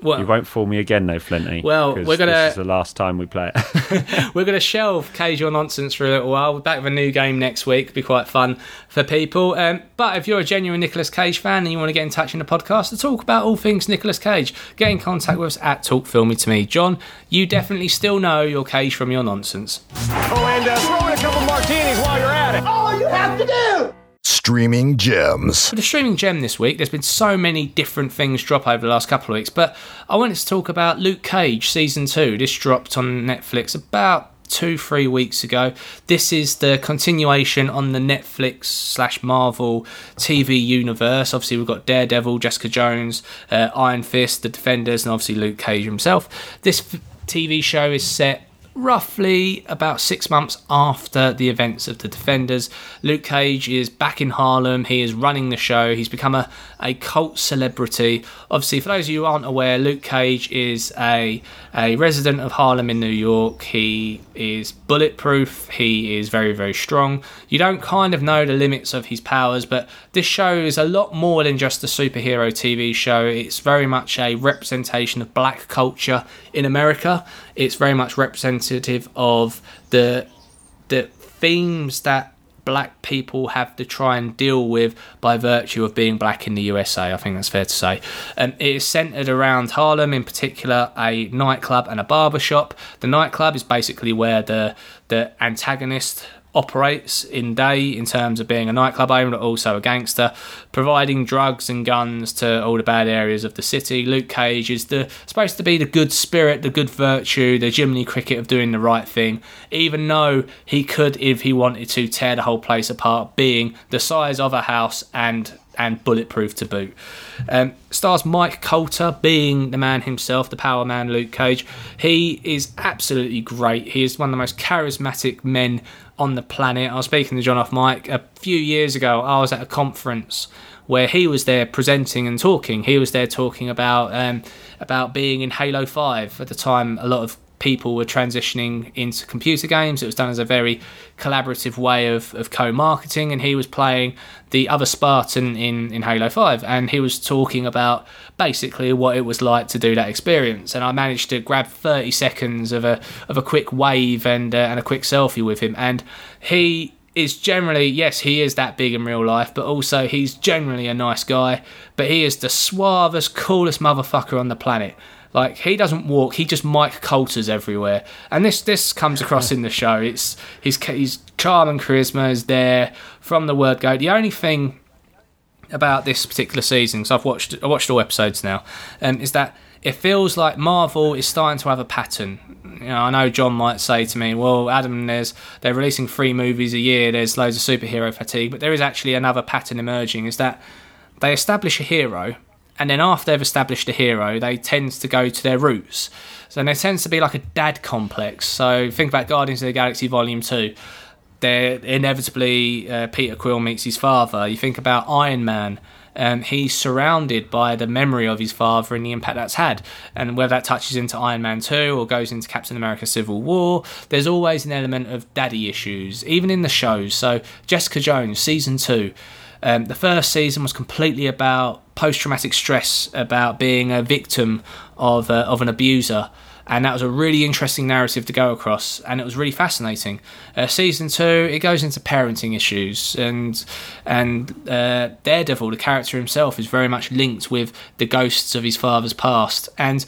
Well, You won't fool me again, though, Flinty. Well, we're gonna- This is the last time we play it. we're going to shelve Cage or Nonsense for a little while. We're back with a new game next week. Be quite fun for people. Um, but if you're a genuine Nicolas Cage fan and you want to get in touch in the podcast to talk about all things Nicolas Cage, get in contact with us at Talk Filmy to Me. John, you definitely still know your Cage from your nonsense. Oh, and uh, throw in a couple martinis while you're at it. All you have to do. Streaming gems. For the streaming gem this week, there's been so many different things drop over the last couple of weeks, but I wanted to talk about Luke Cage season two. This dropped on Netflix about two, three weeks ago. This is the continuation on the Netflix slash Marvel TV universe. Obviously, we've got Daredevil, Jessica Jones, uh, Iron Fist, The Defenders, and obviously Luke Cage himself. This f- TV show is set roughly about six months after the events of the Defenders. Luke Cage is back in Harlem. He is running the show. He's become a, a cult celebrity. Obviously, for those of you who aren't aware, Luke Cage is a, a resident of Harlem in New York. He is bulletproof. He is very, very strong. You don't kind of know the limits of his powers, but this show is a lot more than just a superhero TV show. It's very much a representation of black culture in America. It's very much representative of the the themes that black people have to try and deal with by virtue of being black in the USA. I think that's fair to say. Um, it is centered around Harlem, in particular, a nightclub and a barber shop. The nightclub is basically where the the antagonist operates in day in terms of being a nightclub owner, but also a gangster, providing drugs and guns to all the bad areas of the city. Luke Cage is the supposed to be the good spirit, the good virtue, the Jiminy Cricket of doing the right thing, even though he could, if he wanted to, tear the whole place apart, being the size of a house and and bulletproof to boot. Um, stars Mike Colter being the man himself, the power man Luke Cage. He is absolutely great. He is one of the most charismatic men on the planet. I was speaking to John off mic a few years ago. I was at a conference where he was there presenting and talking. He was there talking about um, about being in Halo Five at the time. A lot of people were transitioning into computer games. It was done as a very collaborative way of, of co marketing, and he was playing the other Spartan in, in Halo 5, and he was talking about basically what it was like to do that experience. And I managed to grab 30 seconds of a, of a quick wave and, uh, and a quick selfie with him, and he is generally yes he is that big in real life but also he's generally a nice guy but he is the suavest coolest motherfucker on the planet like he doesn't walk, he just Mike Colters everywhere, and this this comes across in the show. It's his his charm and charisma is there from the word go. The only thing about this particular season, because I've watched I watched all episodes now, um, is that it feels like Marvel is starting to have a pattern. You know, I know John might say to me, "Well, Adam, there's they're releasing three movies a year. There's loads of superhero fatigue," but there is actually another pattern emerging. Is that they establish a hero and then after they've established a hero, they tend to go to their roots. So there tends to be like a dad complex. So think about Guardians of the Galaxy Volume Two. There inevitably uh, Peter Quill meets his father. You think about Iron Man. Um, he's surrounded by the memory of his father and the impact that's had. And whether that touches into Iron Man 2 or goes into Captain America Civil War, there's always an element of daddy issues, even in the shows. So, Jessica Jones, season 2, um, the first season was completely about post traumatic stress, about being a victim of, uh, of an abuser. And that was a really interesting narrative to go across, and it was really fascinating. Uh, season two, it goes into parenting issues, and and uh, Daredevil, the character himself, is very much linked with the ghosts of his father's past. And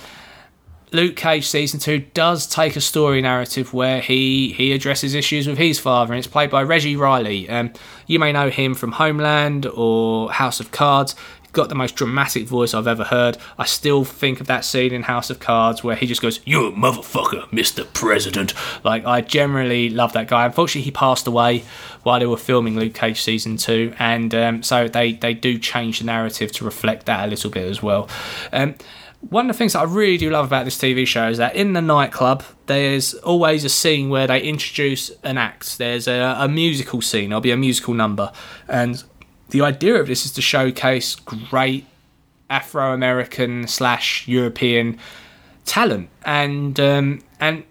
Luke Cage season two does take a story narrative where he he addresses issues with his father, and it's played by Reggie Riley. Um, you may know him from Homeland or House of Cards. He's got the most dramatic voice I've ever heard. I still think of that scene in House of Cards where he just goes, "You motherfucker, Mister President." Like I generally love that guy. Unfortunately, he passed away while they were filming Luke Cage season two, and um, so they they do change the narrative to reflect that a little bit as well. Um, one of the things that I really do love about this TV show is that in the nightclub, there's always a scene where they introduce an act. There's a, a musical scene, there'll be a musical number. And the idea of this is to showcase great Afro American slash European talent. And, um, and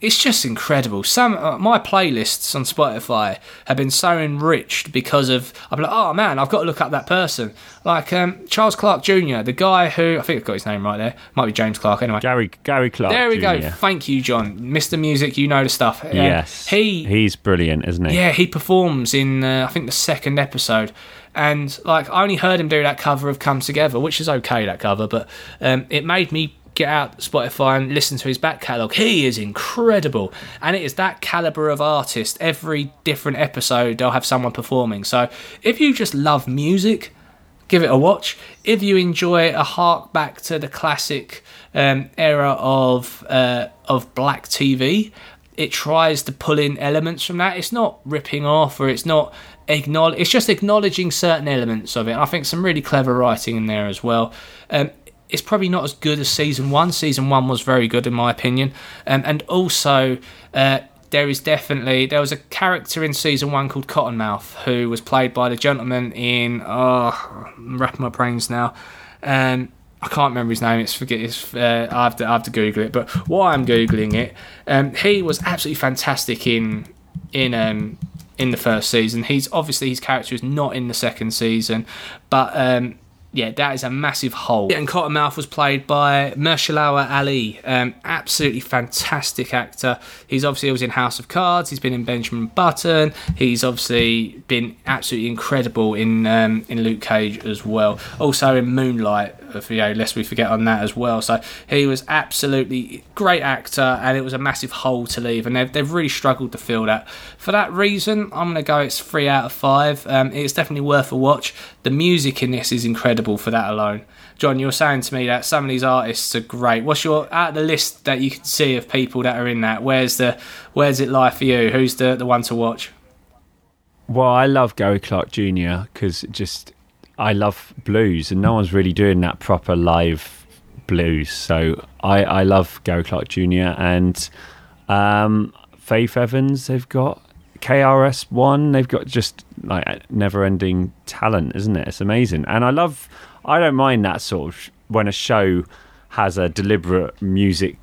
it's just incredible. Some uh, my playlists on Spotify have been so enriched because of I'm like, oh man, I've got to look up that person. Like um, Charles Clark Jr., the guy who I think I've got his name right there. Might be James Clark anyway. Gary Gary Clark. There we Jr. go. Thank you, John. Mr. Music, you know the stuff. Um, Yes, he he's brilliant, isn't he? yeah he performs in uh, I think the second episode. And like I only heard him do that cover of "Come Together," which is okay that cover, but um, it made me get out Spotify and listen to his back catalogue. He is incredible. And it is that caliber of artist. Every different episode, they'll have someone performing. So if you just love music, give it a watch. If you enjoy a hark back to the classic um, era of uh, of black TV, it tries to pull in elements from that. It's not ripping off or it's not acknowledge. It's just acknowledging certain elements of it. I think some really clever writing in there as well. Um, it's probably not as good as season one. Season one was very good in my opinion, um, and also uh, there is definitely there was a character in season one called Cottonmouth who was played by the gentleman in oh I'm wrapping my brains now. Um, I can't remember his name. It's forget. It's, uh, I have to I have to Google it. But while I'm googling it, um, he was absolutely fantastic in in um, in the first season. He's obviously his character is not in the second season, but um, yeah, that is a massive hole. And Cottonmouth was played by Mahershala Ali, um, absolutely fantastic actor. He's obviously was in House of Cards. He's been in Benjamin Button. He's obviously been absolutely incredible in um, in Luke Cage as well. Also in Moonlight, if, you know, lest we forget on that as well. So he was absolutely great actor, and it was a massive hole to leave, and they've, they've really struggled to fill that. For that reason, I'm going to go it's three out of five. Um, it's definitely worth a watch. The music in this is incredible for that alone. John, you're saying to me that some of these artists are great. What's your out the list that you can see of people that are in that? Where's the where's it lie for you? Who's the the one to watch? Well, I love Gary Clark Jr. because just I love blues, and no one's really doing that proper live blues. So I, I love Gary Clark Jr. and um, Faith Evans. They've got KRS One. They've got just like never-ending talent, isn't it? It's amazing, and I love. I don't mind that sort of when a show has a deliberate music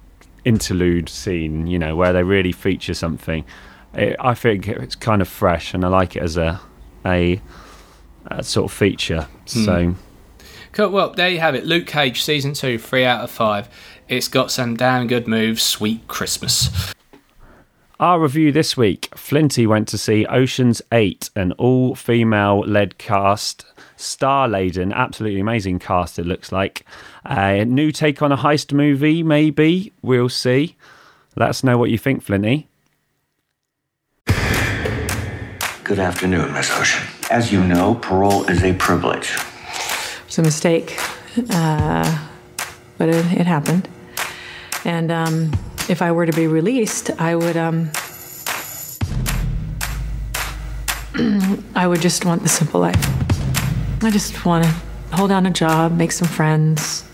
interlude scene. You know, where they really feature something. It, I think it's kind of fresh, and I like it as a a uh, sort of feature. So, Cool. Well, there you have it. Luke Cage season two, three out of five. It's got some damn good moves. Sweet Christmas. Our review this week Flinty went to see Ocean's 8, an all female led cast, star laden, absolutely amazing cast, it looks like. A new take on a heist movie, maybe. We'll see. Let us know what you think, Flinty. Good afternoon, Miss Ocean. As you know, parole is a privilege. It's a mistake, uh, but it, it happened. And um, if I were to be released, I would um, I would just want the simple life. I just want to hold down a job, make some friends,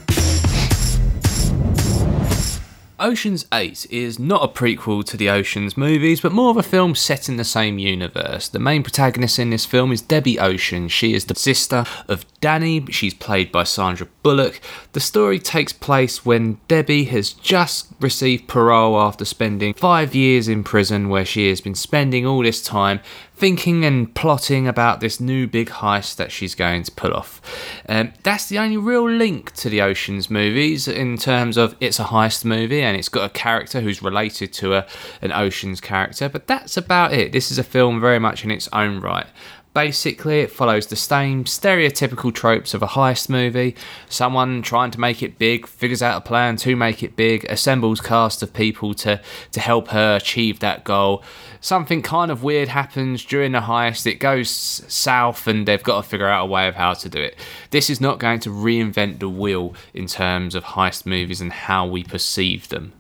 Ocean's 8 is not a prequel to the Ocean's movies, but more of a film set in the same universe. The main protagonist in this film is Debbie Ocean. She is the sister of Danny, she's played by Sandra Bullock. The story takes place when Debbie has just received parole after spending five years in prison, where she has been spending all this time thinking and plotting about this new big heist that she's going to pull off. Um, that's the only real link to the Oceans movies in terms of it's a heist movie and it's got a character who's related to a, an Oceans character, but that's about it. This is a film very much in its own right. Basically, it follows the same stereotypical tropes of a heist movie. Someone trying to make it big figures out a plan to make it big, assembles cast of people to, to help her achieve that goal. Something kind of weird happens during the heist, it goes south, and they've got to figure out a way of how to do it. This is not going to reinvent the wheel in terms of heist movies and how we perceive them.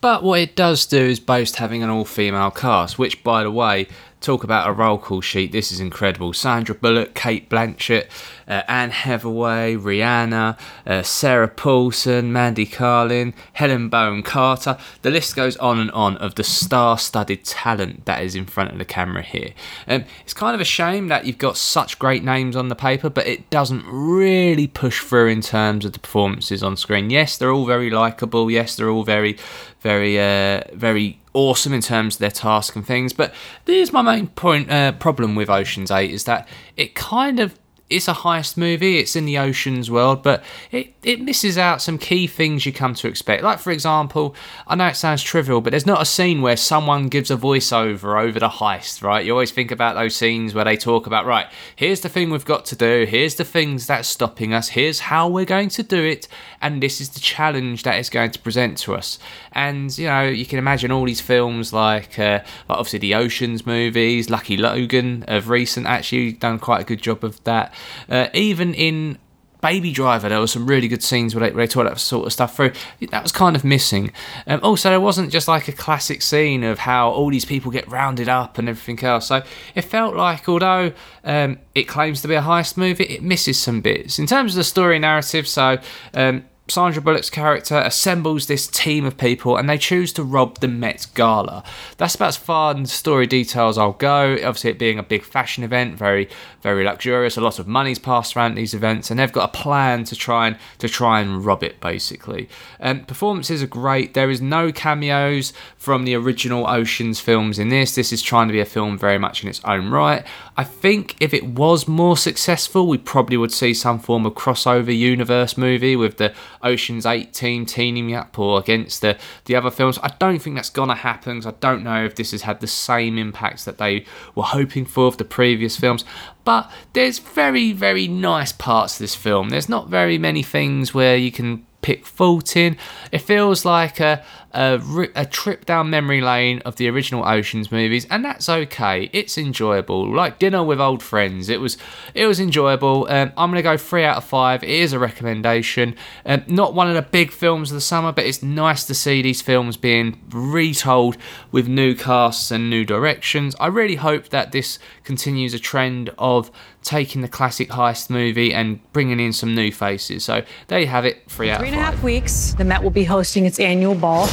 But what it does do is boast having an all female cast, which, by the way, talk about a roll call sheet. This is incredible. Sandra Bullock, Kate Blanchett, uh, Anne Hathaway, Rihanna, uh, Sarah Paulson, Mindy Kaling, Helena Bonham Carter. The list goes on and on of the star studded talent that is in front of the camera here. Um, it's kind of a shame that you've got such great names on the paper, but it doesn't really push through in terms of the performances on screen. Yes, they're all very likable. Yes, they're all very, very, uh, very awesome in terms of their task and things. But there's my main point uh, problem with Ocean's Eight is that it kind of it's a heist movie. It's in the oceans world, but it, it misses out some key things you come to expect. Like, for example, I know it sounds trivial, but there's not a scene where someone gives a voiceover over the heist, right? You always think about those scenes where they talk about, right, here's the thing we've got to do, here's the things that's stopping us, here's how we're going to do it, and this is the challenge that it's going to present to us. And, you know, you can imagine all these films like, uh, like obviously the Oceans movies, Lucky Logan of recent actually done quite a good job of that. Uh, even in Baby Driver, there were some really good scenes where they, where they that sort of stuff through. That was kind of missing. Um, also, there wasn't just like a classic scene of how all these people get rounded up and everything else. So it felt like, although um, it claims to be a heist movie, it misses some bits. In terms of the story narrative, so um, Sandra Bullock's character assembles this team of people and they choose to rob the Met Gala. That's about as far in story details I'll go. Obviously, it being a big fashion event, very, very luxurious. A lot of money's passed around these events, and they've got a plan to try and to try and rob it. Basically, um, performances are great. There is no cameos from the original Ocean's films in this. This is trying to be a film very much in its own right. I think if it was more successful, we probably would see some form of crossover universe movie with the Ocean's 8 team teaming up or against the, the other films. I don't think that's going to happen because I don't know if this has had the same impacts that they were hoping for of the previous films. But there's very, very nice parts of this film. There's not very many things where you can pick fault in. It feels like a, a, a, trip down memory lane of the original Ocean's movies, and that's okay. It's enjoyable, like dinner with old friends. It was it was enjoyable. Um, I'm gonna go three out of five. It is a recommendation. Um, not one of the big films of the summer, but it's nice to see these films being retold with new casts and new directions. I really hope that this continues a trend of taking the classic heist movie and bringing in some new faces. So there you have it. Three out. Three and a half weeks. The Met will be hosting its annual ball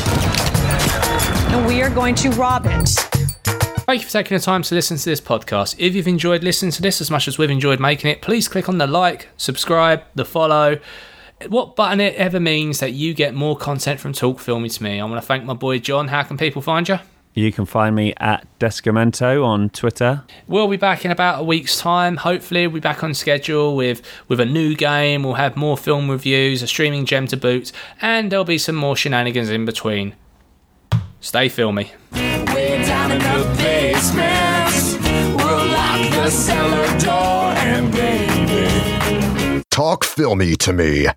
and we are going to rob it. Thank you for taking the time to listen to this podcast. If you've enjoyed listening to this as much as we've enjoyed making it, please click on the like, subscribe, the follow. What button it ever means that you get more content from Talk Filmy to me. I want to thank my boy John. How can people find you? You can find me at Descamento on Twitter. We'll be back in about a week's time. Hopefully, we'll be back on schedule with, with a new game. We'll have more film reviews, a streaming gem to boot, and there'll be some more shenanigans in between. Stay filmy. Way down in the basement, we'll lock the cellar door and baby. Talk filmy to me